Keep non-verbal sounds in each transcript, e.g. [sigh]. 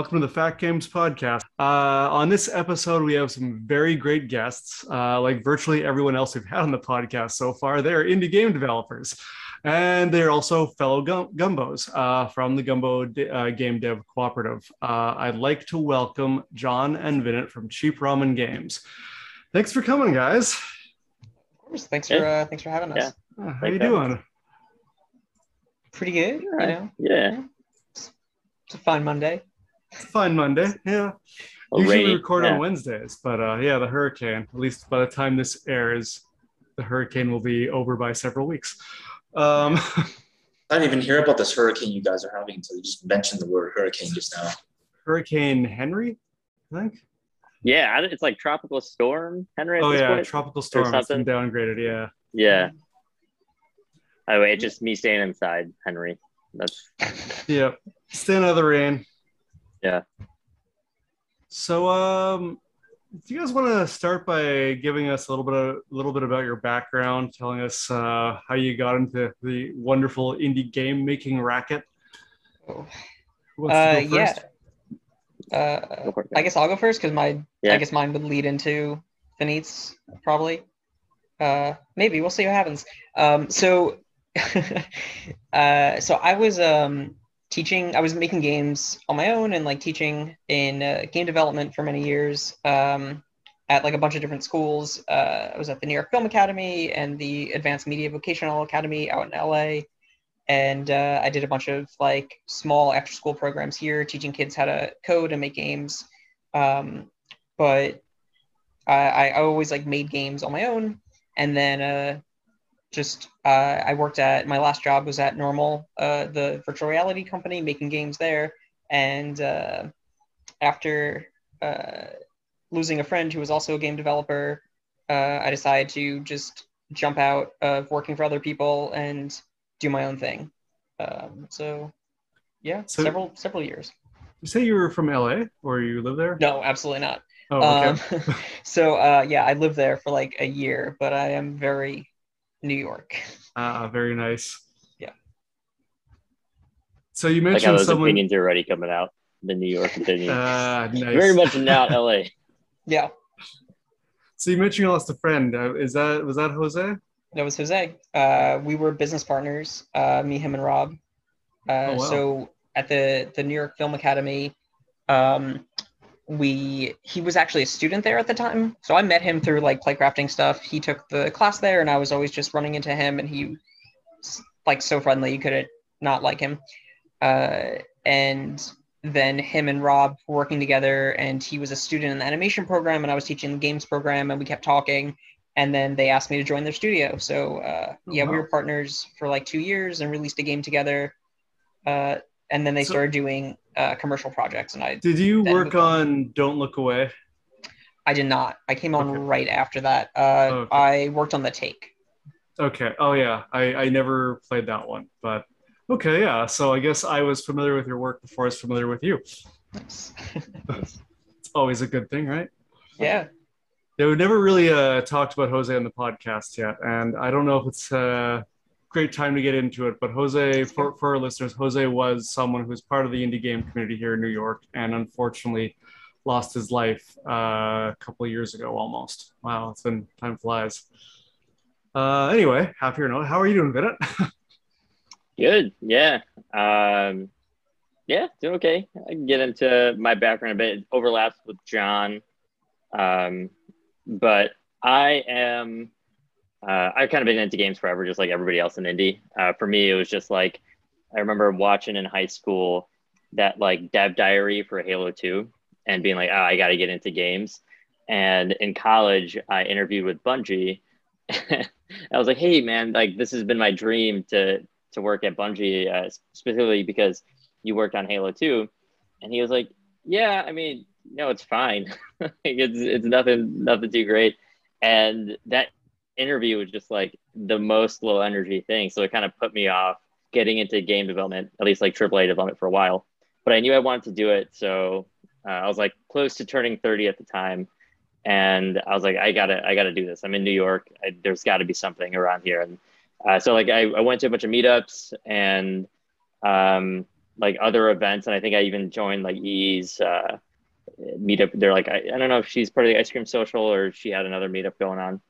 Welcome to the Fat Games Podcast. Uh, on this episode, we have some very great guests. Uh, like virtually everyone else we've had on the podcast so far, they're indie game developers. And they're also fellow gum- gumbos uh, from the Gumbo D- uh, Game Dev Cooperative. Uh, I'd like to welcome John and Vinit from Cheap Ramen Games. Thanks for coming, guys. Of course. Thanks for uh, thanks for having us. Uh, how you man. doing? Pretty good. You know, Yeah. it's a fine Monday. It's a fine Monday. Yeah. A Usually we rainy- record yeah. on Wednesdays, but uh, yeah, the hurricane. At least by the time this airs, the hurricane will be over by several weeks. Um, [laughs] I didn't even hear about this hurricane you guys are having until you just mentioned the word hurricane just now. hurricane Henry, I think. Yeah, it's like tropical storm, Henry. at Oh yeah, point. tropical storm. It's been something. downgraded. Yeah. yeah. By the way, it's just me staying inside, Henry. That's [laughs] Yeah. Stay out of the rain. Yeah. So, um, do you guys want to start by giving us a little bit of, a little bit about your background, telling us uh, how you got into the wonderful indie game making racket? Oh. Who wants to Uh, go yeah. Uh, go for. I guess I'll go first because my Yeah. I guess mine would lead into Vinit's probably. Uh, maybe we'll see what happens. Um, so, [laughs] uh, so I was um teaching. I was making games on my own and like teaching in uh, game development for many years. Um, at like a bunch of different schools. Uh, I was at the New York Film Academy and the Advanced Media Vocational Academy out in LA. and uh, I did a bunch of like small after school programs here, teaching kids how to code and make games. Um, but I, I always like made games on my own, and then uh, just uh, I worked at my last job was at Normal, uh, the virtual reality company, making games there. And uh, after uh, losing a friend who was also a game developer, uh, I decided to just jump out of working for other people and do my own thing. Um, so, yeah, So- several several years. You say you were from LA or you live there? No, absolutely not. Oh, okay. Um, [laughs] so, uh, yeah, I lived there for like a year, but I am very New York. Ah, very nice. Yeah. So you like how mentioned those someone. opinions are already coming out. The New York opinion. Uh, nice. Very much not LA. [laughs] Yeah, So you mentioned you lost a friend. Uh, is that was that Jose? that was Jose. Uh, we were business partners, uh, me, him, and Rob. Uh, Oh, wow. So at the the New York Film Academy, um, we he was actually a student there at the time. So I met him through like playcrafting stuff. He took the class there, and I was always just running into him, and he like so friendly. You couldn't not like him. Uh, and then him and Rob were working together, and he was a student in the animation program, and I was teaching the games program, and we kept talking. And then they asked me to join their studio. So uh, Oh, yeah, we were partners for like two years and released a game together. Uh, and then they So- started doing uh, commercial projects, and I Did you work on Don't Look Away? I did not. I came on Okay. right after that. Uh, Okay. I worked on the take. Okay. Oh yeah, I I never played that one, but okay, yeah. So I guess I was familiar with your work before I was familiar with you. Nice. [laughs] It's always a good thing, right? yeah. Yeah, we've never really uh, talked about Jose on the podcast yet, and I don't know if it's a great time to get into it. But Jose, for, for our listeners, Jose was someone who's part of the indie game community here in New York, and unfortunately lost his life uh, a couple of years ago, almost. Wow, it's been time flies. Uh, anyway, happier note. How are you doing, Vinit? [laughs] Good. Yeah. Um, yeah, doing okay. I can get into my background a bit. It overlaps with John. Um, but I am, uh, I've kind of been into games forever, just like everybody else in indie. Uh, for me, it was just like, I remember watching in high school that like dev diary for Halo 2 and being like, oh, I got to get into games. And in college, I interviewed with Bungie. [laughs] I was like, hey, man, like this has been my dream to to work at Bungie, uh, specifically because you worked on Halo 2. And he was like, yeah, I mean, no, it's fine. [laughs] it's, it's nothing, nothing too great. And that interview was just like the most low energy thing. So it kind of put me off getting into game development, at least like AAA development for a while. But I knew I wanted to do it. So uh, I was like close to turning 30 at the time. And I was like, I gotta, I gotta do this. I'm in New York. I, there's got to be something around here. And uh, so like I, I went to a bunch of meetups and um, like other events, and I think I even joined like E's uh, meetup. They're like, I, I don't know if she's part of the ice cream social or she had another meetup going on,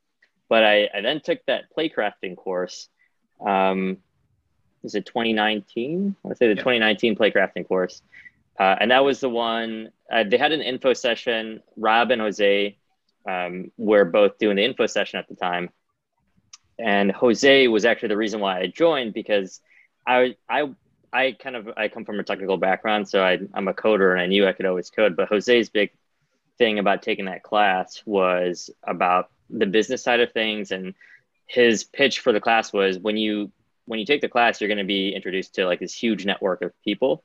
but I, I then took that playcrafting course. Um, is it 2019? I say the 2019 playcrafting course. Uh, and that was the one, uh, they had an info session. Rob and Jose um, were both doing the info session at the time. And Jose was actually the reason why I joined because I, I, I kind of, I come from a technical background. So I, I'm a coder and I knew I could always code, but Jose's big thing about taking that class was about the business side of things. And his pitch for the class was when you when you take the class, you're going to be introduced to like this huge network of people.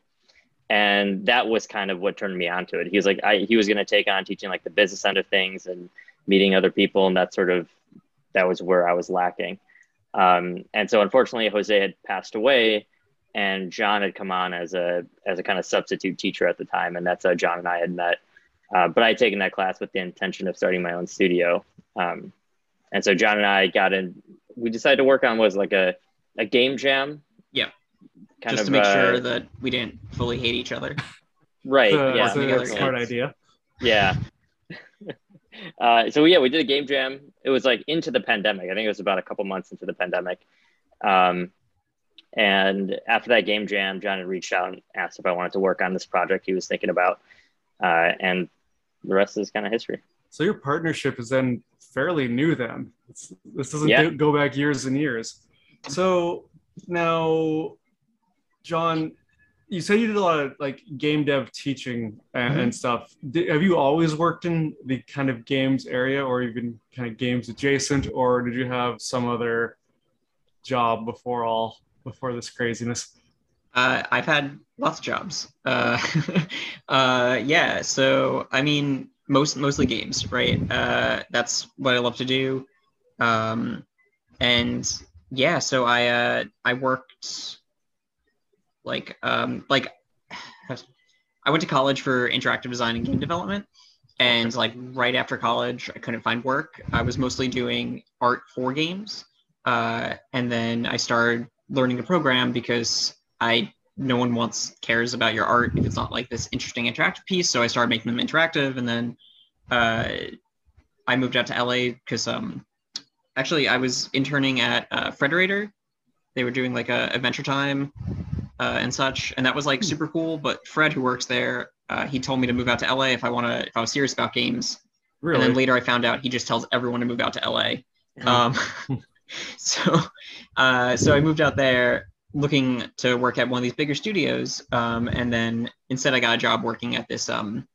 And that was kind of what turned me on to it. He was like, I, he was going to take on teaching like the business end of things and meeting other people. And that sort of, that was where I was lacking. Um, and so unfortunately, Jose had passed away and John had come on as a, as a kind of substitute teacher at the time. And that's how John and I had met. Uh, but I had taken that class with the intention of starting my own studio. Um, and so John and I got in, we decided to work on was like a, a game jam. Yeah. Kind Just of, to make uh, sure that we didn't fully hate each other. Right. yeah. That's a smart idea. Yeah. [laughs] uh, so yeah, we did a game jam. It was like into the pandemic. I think it was about a couple months into the pandemic. Um, and after that game jam, John had reached out and asked if I wanted to work on this project he was thinking about. Uh, and the rest is kind of history. So your partnership is then fairly new then. It's, this doesn't yeah. go back years and years. So now, John, you said you did a lot of like game dev teaching and, mm-hmm. and stuff. Did, have you always worked in the kind of games area, or even kind of games adjacent, or did you have some other job before all before this craziness? Uh, I've had lots of jobs. Uh, [laughs] uh, yeah, so I mean, most mostly games, right? Uh, that's what I love to do. Um, and yeah, so I uh, I worked like um, like [sighs] I went to college for interactive design and game development. And like right after college, I couldn't find work. I was mostly doing art for games. Uh, and then I started learning to program because I no one wants cares about your art if it's not like this interesting interactive piece. So I started making them interactive, and then uh, I moved out to LA because um, actually I was interning at uh, Frederator. They were doing like a Adventure Time uh, and such, and that was like hmm. super cool. But Fred, who works there, uh, he told me to move out to LA if I want to, if I was serious about games. Really? And then later I found out he just tells everyone to move out to LA. Hmm. Um, [laughs] so, uh, so I moved out there looking to work at one of these bigger studios, um, and then instead I got a job working at this um,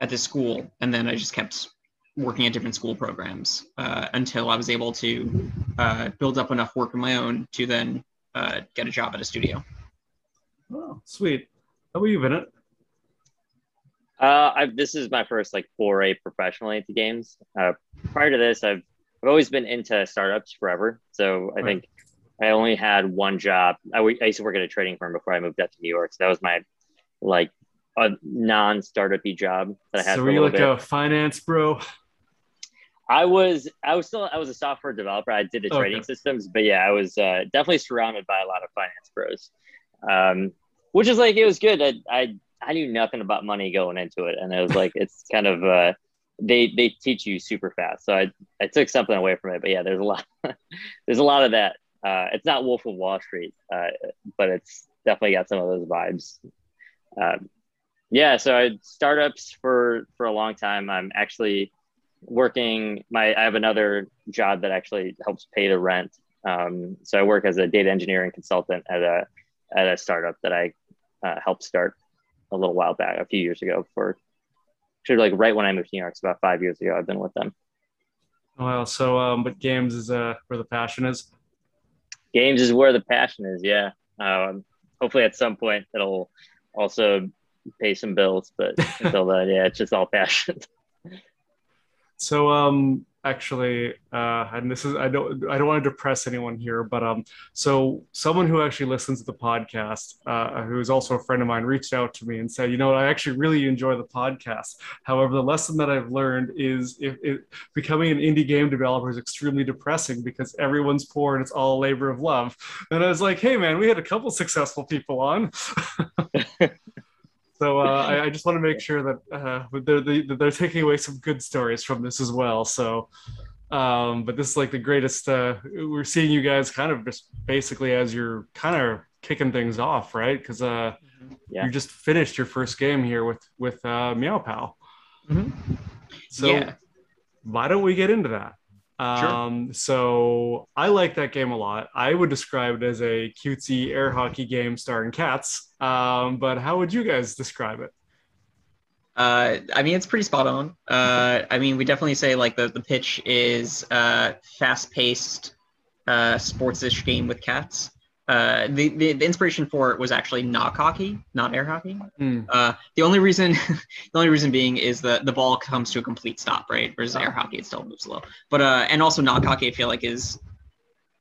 at this school, and then I just kept working at different school programs uh, until I was able to uh, build up enough work of my own to then uh, get a job at a studio. Oh, sweet. How about you, Vinit? Uh, I've, this is my first like foray professionally into games. Uh, prior to this, I've I've always been into startups forever. So I right. think I only had one job. I, w- I used to work at a trading firm before I moved up to New York. So that was my like a non-startupy job that I had. So were you like bit. a finance bro? I was I was still I was a software developer. I did the okay. trading systems, but yeah, I was uh, definitely surrounded by a lot of finance pros, um, which is like it was good. I, I I knew nothing about money going into it, and it was like it's [laughs] kind of uh, they they teach you super fast. So I I took something away from it, but yeah, there's a lot [laughs] there's a lot of that. Uh, it's not Wolf of Wall Street, uh, but it's definitely got some of those vibes. Um, yeah, so I startups for for a long time. I'm actually working my i have another job that actually helps pay the rent um, so i work as a data engineering consultant at a at a startup that i uh, helped start a little while back a few years ago for actually like right when i moved to new york so about five years ago i've been with them well so um but games is uh where the passion is games is where the passion is yeah. Um hopefully at some point it'll also pay some bills but until then yeah it's just all passion. [laughs] So um, actually, uh, and this is I don't I don't want to depress anyone here, but um, so someone who actually listens to the podcast, uh, who is also a friend of mine, reached out to me and said, you know, I actually really enjoy the podcast. However, the lesson that I've learned is if, if becoming an indie game developer is extremely depressing because everyone's poor and it's all labor of love. And I was like, hey man, we had a couple successful people on. [laughs] So uh, I, I, just want to make sure that uh, they're, they're taking away some good stories from this as well. So, um, but this is like the greatest. Uh, we're seeing you guys kind of just basically as you're kind of kicking things off, right? Because uh, mm-hmm. yeah. you just finished your first game here with with uh, Meow Pow. Mm-hmm. So yeah. why don't we get into that? Um, sure. So I like that game a lot. I would describe it as a cutesy air hockey game starring cats. Um, but how would you guys describe it? Uh, I mean, it's pretty spot on. Uh, I mean, we definitely say like the, the pitch is uh, fast paced, uh, sportsish game with cats. Uh, the, the, the inspiration for it was actually knock hockey, not air hockey. Mm. Uh, the only reason, [laughs] the only reason being is that the ball comes to a complete stop, right? Whereas oh. air hockey, it still moves slow. But uh, and also knock hockey, I feel like is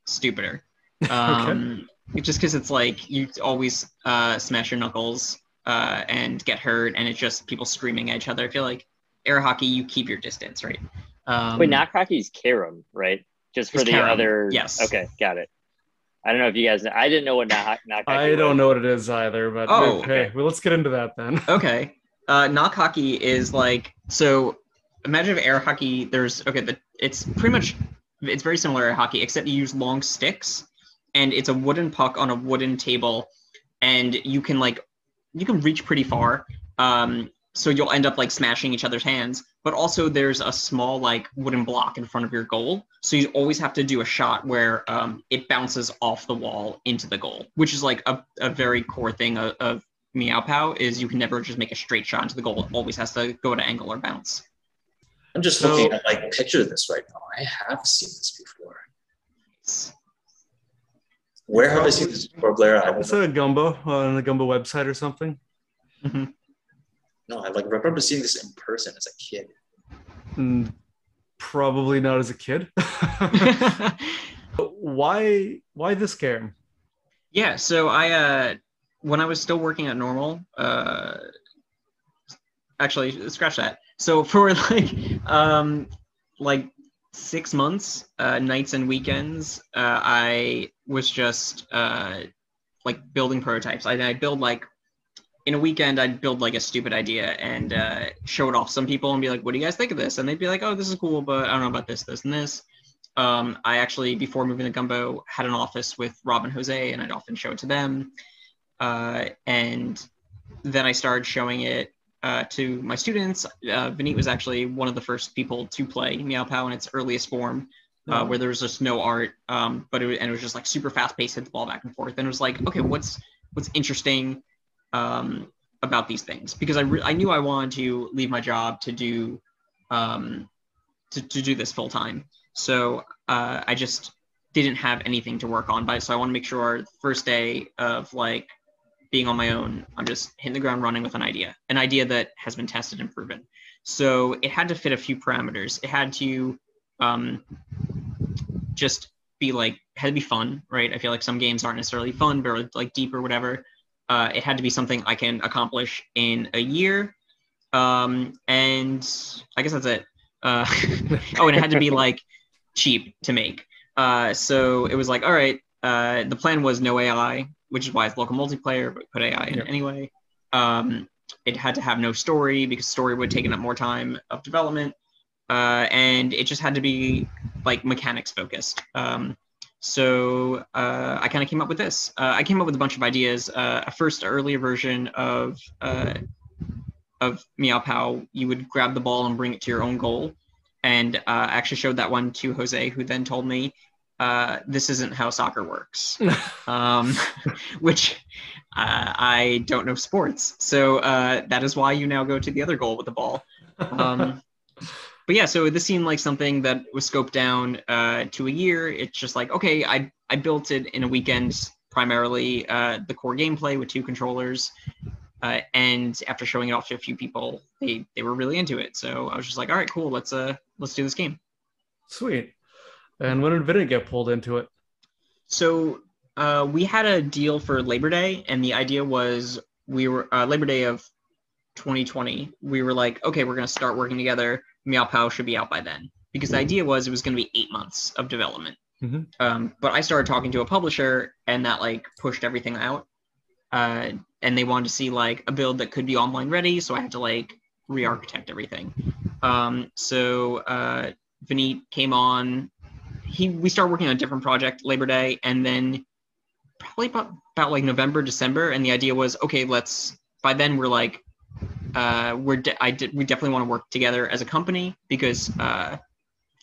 stupider. [laughs] Um, okay. just because it's like you always uh, smash your knuckles uh, and get hurt, and it's just people screaming at each other. I feel like air hockey, you keep your distance, right? Um, Wait, knock hockey is carom, right? Just for the carom. other. Yes. Okay, got it. I don't know if you guys. Know. I didn't know what knock. knock I don't know what it is either. But oh, okay. Well, let's get into that then. [laughs] Okay. Uh, knock hockey is like so. Imagine if air hockey. There's okay. The, it's pretty much. It's very similar to air hockey, except you use long sticks, and it's a wooden puck on a wooden table, and you can like, you can reach pretty far. Um, so you'll end up like smashing each other's hands but also there's a small like wooden block in front of your goal. So you always have to do a shot where um, it bounces off the wall into the goal which is like a, a very core thing of, of meow pow is you can never just make a straight shot into the goal. It always has to go at an angle or bounce. I'm just so, looking at like picture this right now. I have seen this before. Where have i seen this before blair? It's a gumbo on the gumbo website or something? Mm-hmm. No, I like remember seeing this in person as a kid. Mm, probably not as a kid. [laughs] [laughs] why why this game? Yeah, so I uh when I was still working at normal, uh actually scratch that. So [laughs] for like um like six months, uh, nights and weekends, uh, I was just uh, like building prototypes. I, I build like in a weekend, I'd build like a stupid idea and uh, show it off some people and be like, "What do you guys think of this?" And they'd be like, "Oh, this is cool, but I don't know about this, this, and this." Um, I actually, before moving to Gumbo, had an office with Rob and Jose, and I'd often show it to them. Uh, and then I started showing it uh, to my students. Uh, Vineet was actually one of the first people to play Meow Pow in its earliest form, uh, where there was just no art, um, but it was, and it was just like super fast paced, hit the ball back and forth. And it was like, okay, what's what's interesting um, about these things because I, re- I knew I wanted to leave my job to do um, to, to do this full time. So uh, I just didn't have anything to work on. But so I want to make sure first day of like being on my own, I'm just hitting the ground running with an idea, an idea that has been tested and proven. So it had to fit a few parameters. It had to um, just be like had to be fun, right? I feel like some games aren't necessarily fun, but like deep or whatever. Uh, it had to be something I can accomplish in a year. Um, and I guess that's it. Uh, [laughs] oh, and it had to be like [laughs] cheap to make. Uh, so it was like, all right, uh, the plan was no AI, which is why it's local multiplayer, but put AI in yep. anyway. Um, it had to have no story because story would have taken up more time of development. Uh, and it just had to be like mechanics focused. Um, so uh, I kind of came up with this. Uh, I came up with a bunch of ideas. Uh, a first earlier version of uh, of Meow Pow, you would grab the ball and bring it to your own goal. And uh, I actually showed that one to Jose, who then told me uh, this isn't how soccer works, [laughs] um, [laughs] which I don't know sports. So that is why you now go to the other goal with the ball. [laughs] Um, but yeah, so this seemed like something that was scoped down uh, to a year. It's just like, okay, I, I built it in a weekend, primarily uh, the core gameplay with two controllers. Uh, and after showing it off to a few people, they, they were really into it. So I was just like, all right, cool, let's uh let's do this game. Sweet. And when did Vinny get pulled into it? So uh, we had a deal for Labor Day, and the idea was we were uh, Labor Day of 2020. We were like, okay, we're gonna start working together. Meow Pow should be out by then, because the idea was it was gonna be eight months of development. Mhm. Um, but I started talking to a publisher, and that like pushed everything out. Uh, and they wanted to see like a build that could be online ready, so I had to like re-architect everything. Um, so uh, Vineet came on. He we started working on a different project Labor Day, and then probably about, about like November, December, and the idea was okay, let's. By then we're like, uh, we're de- I did we definitely want to work together as a company because uh,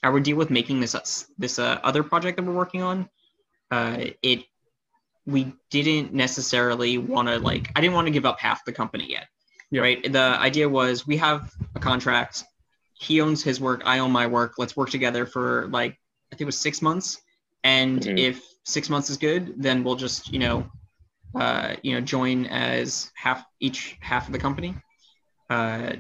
our deal with making this uh, this uh, other project that we're working on, uh, it we didn't necessarily want to like I didn't want to give up half the company yet. Right. The idea was we have a contract. He owns his work. I own my work. Let's work together for like I think it was six months. And Mhm. if six months is good, then we'll just you know, uh, you know, join as half each half of the company. Uh,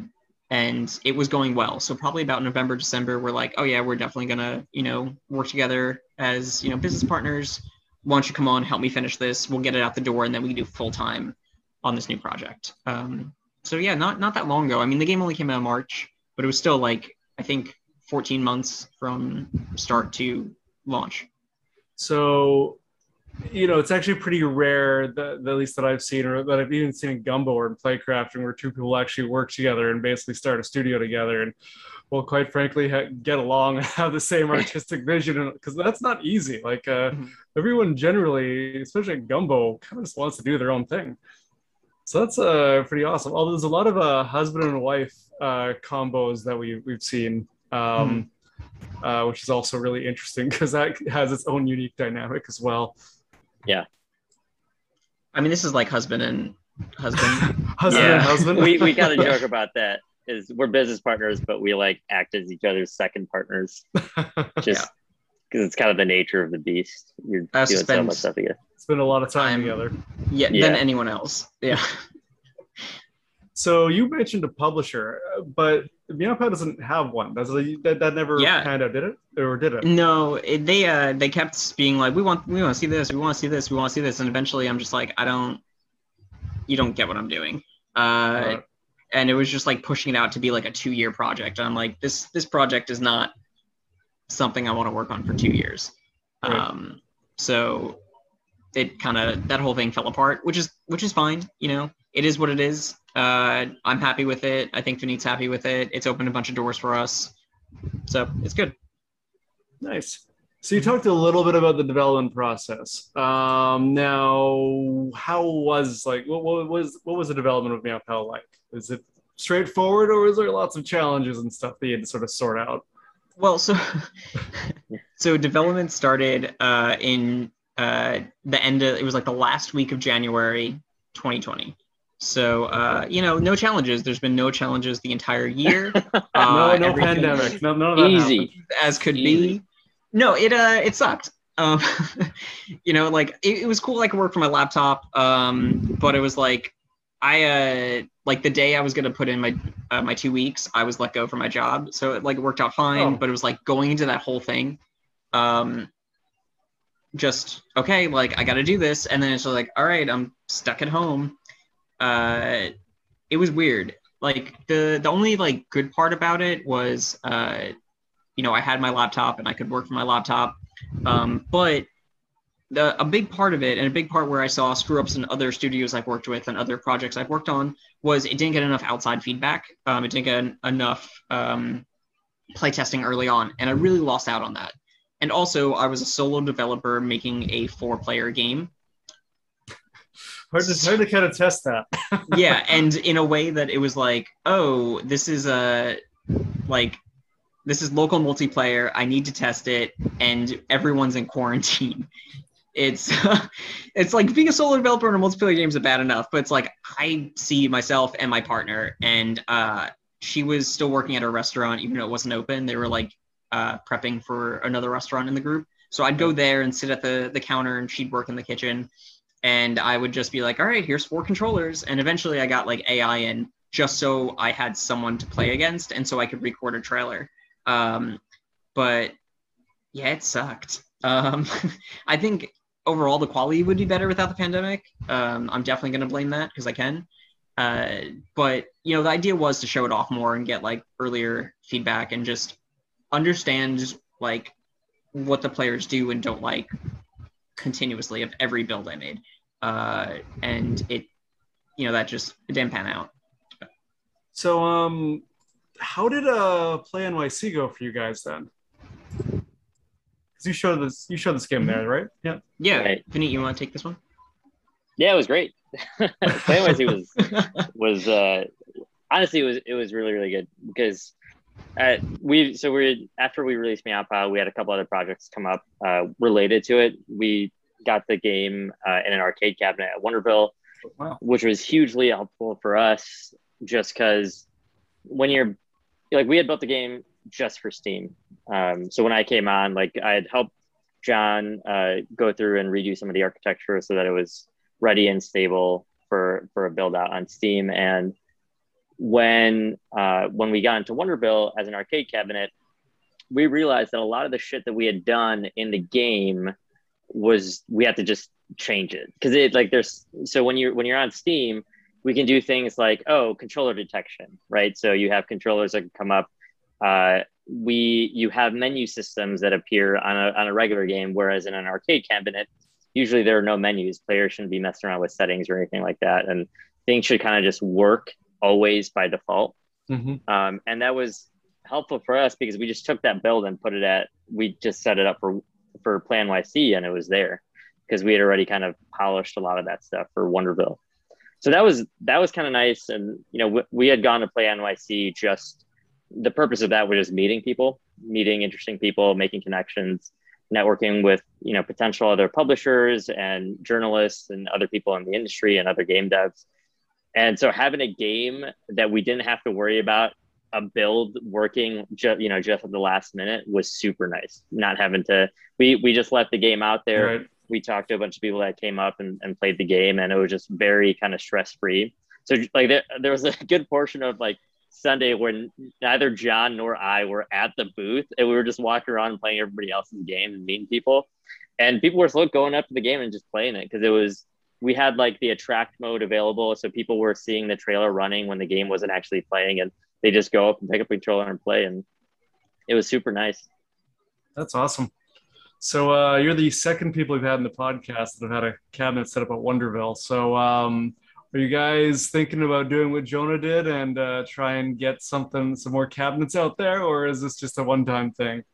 and it was going well. So probably about November, December, we're like, oh yeah, we're definitely gonna you know work together as you know business partners. Why don't you come on, help me finish this? We'll get it out the door, and then we can do full time on this new project. Um, so yeah, not not that long ago. I mean, the game only came out in March, but it was still like I think 14 months from start to launch. So, you know, it's actually pretty rare that, at least that I've seen, or that I've even seen in Gumbo or in Playcrafting, where two people actually work together and basically start a studio together, and well, quite frankly, ha- get along and [laughs] have the same artistic vision, because that's not easy. Like uh, Mhm. everyone generally, especially in Gumbo, kind of just wants to do their own thing. So that's uh, pretty awesome. Although there's a lot of uh, husband and wife uh, combos that we we've seen. Um, uh, which is also really interesting because that has its own unique dynamic as well. I mean, this is like husband and husband. [laughs] husband Yeah. and husband. we we kind of joke about that. Is we're business partners, but we like act as each other's second partners, [laughs] just because it's kind of the nature of the beast. You're I doing so much stuff together. Spend a lot of time I'm- together. yeah, Yeah. than anyone else. Yeah. [laughs] So you mentioned a publisher, uh, but Meowpow doesn't have one. Does it, that, that never Yeah. panned out, did it? Or did it? No, it, they uh they kept being like, we want we want to see this, we want to see this, we want to see this, and eventually I'm just like, I don't, you don't get what I'm doing. Uh, Right. and it was just like pushing it out to be like a two year project. And I'm like, this this project is not something I want to work on for two years. Right. Um, so it kind of that whole thing fell apart, which is which is fine. You know, it is what it is. Uh, I'm happy with it. I think Vineet's happy with it. It's opened a bunch of doors for us, so it's good. Nice. So you talked a little bit about the development process. Um, now, how was like what, what was what was the development of Meowpow like? Is it straightforward, or is there lots of challenges and stuff that you had to sort of sort out? Well, so [laughs] so development started uh, in uh, the end of it was like the last week of January 2020. So uh, you know, no challenges. There's been no challenges the entire year. [laughs] no, Uh, no everything pandemic. No, none of Easy. happened. as could Easy. be. No, it uh it sucked. Um, [laughs] you know, like it, it was cool. I could work from my laptop. Um, but it was like I uh like the day I was gonna put in my uh, my two weeks, I was let go from my job. So it like worked out fine. Oh. But it was like going into that whole thing. Um, just okay, like I got to do this, and then it's like, all right, I'm stuck at home. Uh, it was weird. Like the the only like good part about it was uh you know, I had my laptop and I could work from my laptop. Um, but the, a big part of it, and a big part where I saw screw ups in other studios I've worked with and other projects I've worked on, was it didn't get enough outside feedback. Um, it didn't get en- enough um, playtesting early on, and I really lost out on that. And also, I was a solo developer making a four player game. Hard to hard to kind of test that. [laughs] yeah, and in a way that it was like, oh, this is a like this is local multiplayer. I need to test it, and everyone's in quarantine. It's [laughs] it's like being a solo developer in a multiplayer game is bad enough, but it's like I see myself and my partner, and uh, she was still working at a restaurant even though it wasn't open. They were like uh, prepping for another restaurant in the group, so I'd go there and sit at the the counter, and she'd work in the kitchen and I would just be like, all right, here's four controllers. And eventually I got like AI in just so I had someone to play against and so I could record a trailer. Um, but Yeah, it sucked. Um, [laughs] I think overall the quality would be better without the pandemic. Um, I'm definitely going to blame that because I can. Uh, but you know, the idea was to show it off more and get like earlier feedback and just understand like what the players do and don't like continuously of every build I made. Uh, and it, you know, that just it didn't pan out. So, um, how did uh play NYC go for you guys then? Because you showed this, you showed this game there, right? Yeah. Yeah, Right. Vinny, you want to take this one? Yeah, it was great. [laughs] Playing with was [laughs] was uh, honestly it was it was really really good because uh, we so we after we released Meowpow, we had a couple other projects come up uh, related to it. We got the game uh, in an arcade cabinet at Wonderville, Wow. which was hugely helpful for us just because when you're like we had built the game just for Steam. Um, so when I came on, like I had helped John uh, go through and redo some of the architecture so that it was ready and stable for for a build out on Steam. And when uh, when we got into Wonderville as an arcade cabinet, we realized that a lot of the shit that we had done in the game was we had to just change it because it like there's so when you're when you're on Steam, we can do things like oh controller detection, right? So you have controllers that can come up. Uh, we you have menu systems that appear on a on a regular game, whereas in an arcade cabinet, usually there are no menus. Players shouldn't be messing around with settings or anything like that, and things should kind of just work always by default. hmm Um, and that was helpful for us because we just took that build and put it at we just set it up for for Play NYC and it was there because we had already kind of polished a lot of that stuff for Wonderville. So that was that was kind of nice, and you know we, we had gone to play NYC just the purpose of that was just meeting people, meeting interesting people, making connections, networking with you know potential other publishers and journalists and other people in the industry and other game devs. And so having a game that we didn't have to worry about a build working just you know just at the last minute was super nice. Not having to we we just left the game out there. Right. We talked to a bunch of people that came up and, and played the game and it was just very kind of stress free. So like there, there was a good portion of like Sunday when neither John nor I were at the booth and we were just walking around and playing everybody else's game and meeting people. And people were still going up to the game and just playing it because it was we had like the attract mode available. So people were seeing the trailer running when the game wasn't actually playing and they just go up and pick up a controller and play. And it was super nice. That's awesome. So uh, you're the second people we've had in the podcast that have had a cabinet set up at Wonderville. So um, are you guys thinking about doing what Jonah did and uh, try and get something, some more cabinets out there, or is this just a one-time thing?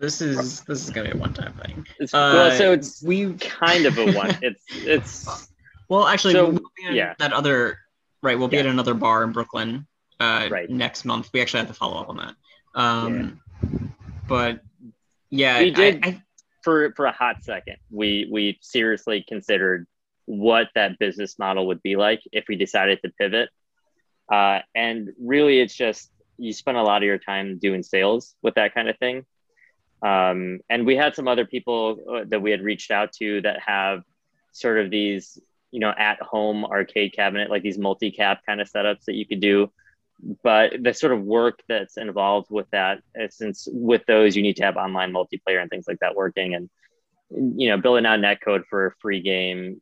This is this is gonna be a one time thing. It's, Uh, well, so it's we kind of a one. It's it's well actually So, we'll yeah. that other right. We'll be at another bar in Brooklyn uh, Right. next month. We actually have to follow up on that. Um, But yeah, We I- did- I, for for a hot second. We we seriously considered what that business model would be like if we decided to pivot. Uh, and really, it's just you spend a lot of your time doing sales with that kind of thing. Um, and we had some other people uh, that we had reached out to that have sort of these, you know, at home arcade cabinet, like these multi cap kind of setups that you could do. But the sort of work that's involved with that, uh, since with those, you need to have online multiplayer and things like that working. And, you know, building out netcode for a free game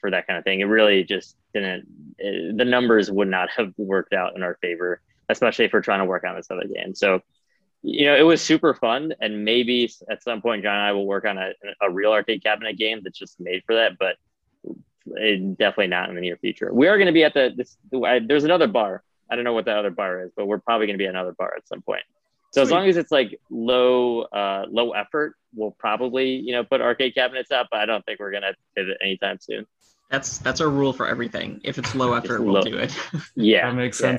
for that kind of thing, it really just didn't, uh the numbers would not [laughs] have worked out in our favor, especially if we're trying to work on this other game. So, you know, it was super fun, and maybe at some point, John and I will work on a, a real arcade cabinet game that's just made for that. But it, definitely not in the near future. We are going to be at the this. I, there's another bar. I don't know what that other bar is, but we're probably going to be at another bar at some point. So as long as it's like low, uh, low effort, we'll probably you know put arcade cabinets up. But I don't think we're going to pivot anytime soon. that's that's our rule for everything. If it's low effort, we'll low. do it. [laughs] Yeah, That makes yeah.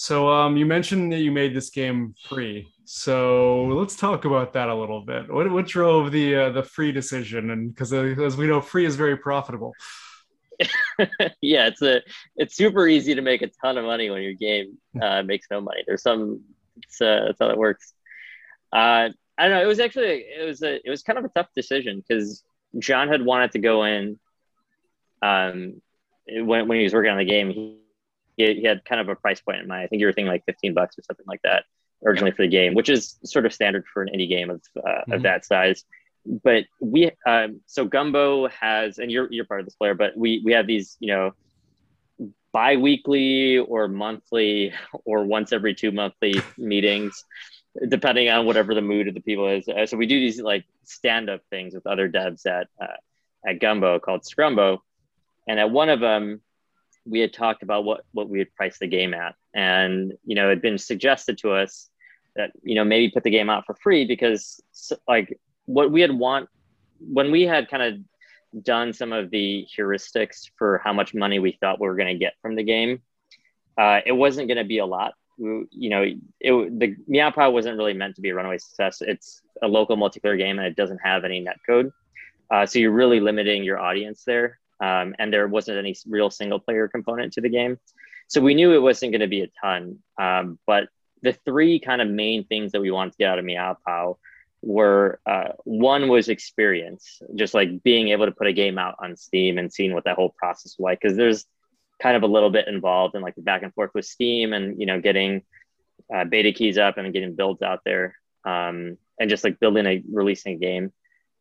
So um, you mentioned that you made this game free. So let's talk about that a little bit. What, what drove the uh, the free decision? And because as we know, free is very profitable. [laughs] yeah, it's a it's super easy to make a ton of money when your game uh, makes no money. There's some it's, uh, that's how it works. Uh, I don't know. It was actually it was a it was kind of a tough decision because John had wanted to go in. Um, when when he was working on the game, he he he had kind of a price point in mind. I think you were thinking like 15 bucks or something like that. originally for the game, which is sort of standard for an indie game of uh, Mhm. of that size. But we um, so Gumbo has, and you're you're part of this player, but we we have these you know bi-weekly or monthly or once every two monthly meetings depending on whatever the mood of the people is Uh, so we do these like stand-up things with other devs at uh, at gumbo called scrumbo and at one of them we had talked about what what we had priced the game at and you know it had been suggested to us that you know maybe put the game out for free because like what we had want when we had kind of done some of the heuristics for how much money we thought we were going to get from the game, uh, it wasn't going to be a lot. We- You know, it, the Meow wasn't really meant to be a runaway success. It's a local multiplayer game and it doesn't have any netcode. Uh, so you're really limiting your audience there. Um, and there wasn't any real single player component to the game. So we knew it wasn't going to be a ton. Um, but the three kind of main things that we wanted to get out of Meow Pow were uh, one was experience, just like being able to put a game out on Steam and seeing what that whole process was like. Because there's kind of a little bit involved in like the back and forth with Steam and you know getting uh, beta keys up and getting builds out there, um, and just like building a releasing game.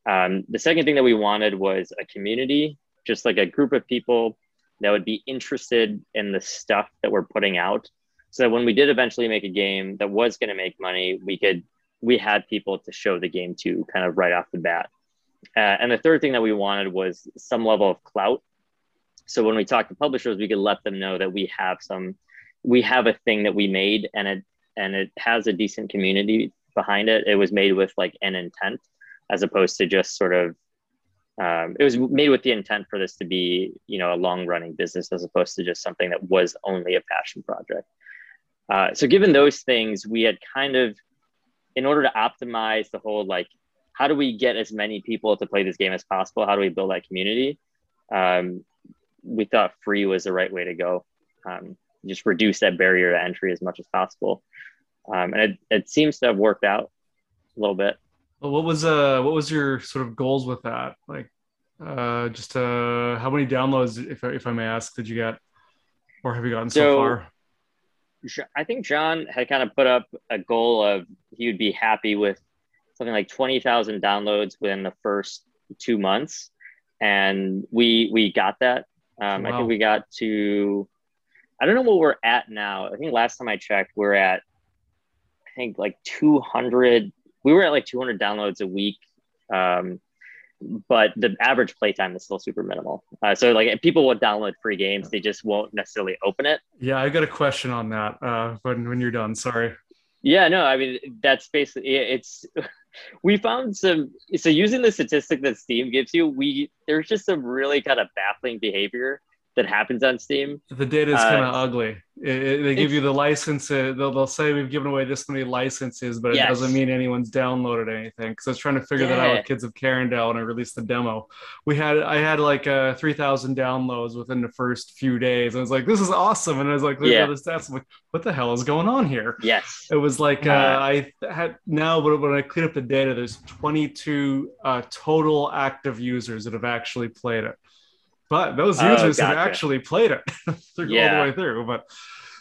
Um, the second thing that we wanted was a community, just like a group of people that would be interested in the stuff that we're putting out. So that when we did eventually make a game that was going to make money, we could we had people to show the game to kind of right off the bat. Uh, and the third thing that we wanted was some level of clout. So when we talk to publishers, we could let them know that we have some, we have a thing that we made and it and it has a decent community behind it. It was made with like an intent, as opposed to just sort of. Um, it was made with the intent for this to be, you know, a long running business as opposed to just something that was only a passion project. Uh, so given those things, we had kind of in order to optimize the whole like how do we get as many people to play this game as possible? How do we build that community? Um, we thought free was the right way to go. Um, just reduce that barrier to entry as much as possible. Um, and it, it seems to have worked out a little bit Well, what was uh what was your sort of goals with that? Like, uh, just uh, how many downloads, if if I may ask, did you get, or have you gotten so, So- far? I think John had kind of put up a goal of he would be happy with something like 20,000 downloads within the first two months. And we, we got that. Um, I think we got to, I don't know what we're at now. I think last time I checked, we're at, I think like 200, we were at like 200 downloads a week. Um, but the average playtime is still super minimal. Uh, so like people will download free games, they just won't necessarily open it. Yeah, I got a question on that. Uh, when when you're done, sorry. Yeah, no, I mean that's basically it's. [laughs] We found some so using the statistic that Steam gives you, we there's just some really kind of baffling behavior that happens on Steam. The data is Uh, kind of ugly. It, it- they give you the license. uh, They'll, they'll say we've given away this many licenses, but it Yes. doesn't mean anyone's downloaded anything. Because I was trying to figure that out with Kids of Carindale when I released the demo. We had I had like uh, three thousand downloads within the first few days. And I was like, this is awesome, and I was like, look Yeah. at the stats. I'm like, what the hell is going on here? Yes. It was like uh, Uh, I had now, but when I clean up the data, there's 22 uh, total active users that have actually played it. But those Oh, users have gotcha. actually played it [laughs] through all Yeah. the way through. But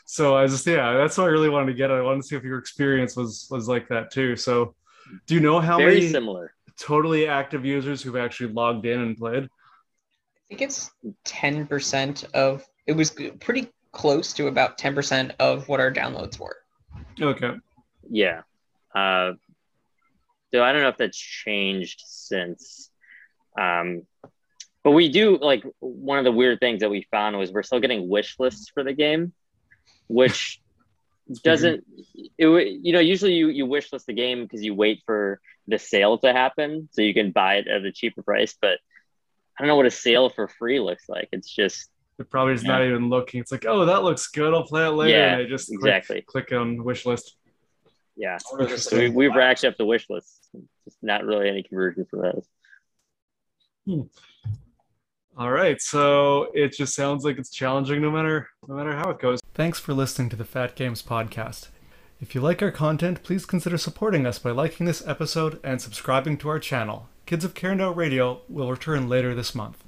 so I was just yeah, that's what I really wanted to get. at. I wanted to see if your experience was was like that too. So do you know how Very many similar. totally active users who've actually logged in and played? I think it's 10% of it was pretty close to about 10% of what our downloads were. Okay. Yeah. Uh, so I don't know if that's changed since. Um, but we do like one of the weird things that we found was we're still getting wish lists for the game, which [laughs] doesn't it, you know usually you, you wish list the game because you wait for the sale to happen so you can buy it at a cheaper price but i don't know what a sale for free looks like it's just It probably is not even looking. It's like, oh, that looks good. I'll play it later. Yeah, and I just click- exactly. click, on wish list. yeah I wonder if it's so we, gonna- we've racked up the wish list just not really any conversion for those All right, so it just sounds like it's challenging no matter no matter how it goes. Thanks for listening to the Fat Games podcast. If you like our content, please consider supporting us by liking this episode and subscribing to our channel. Kids of Carindale Radio will return later this month.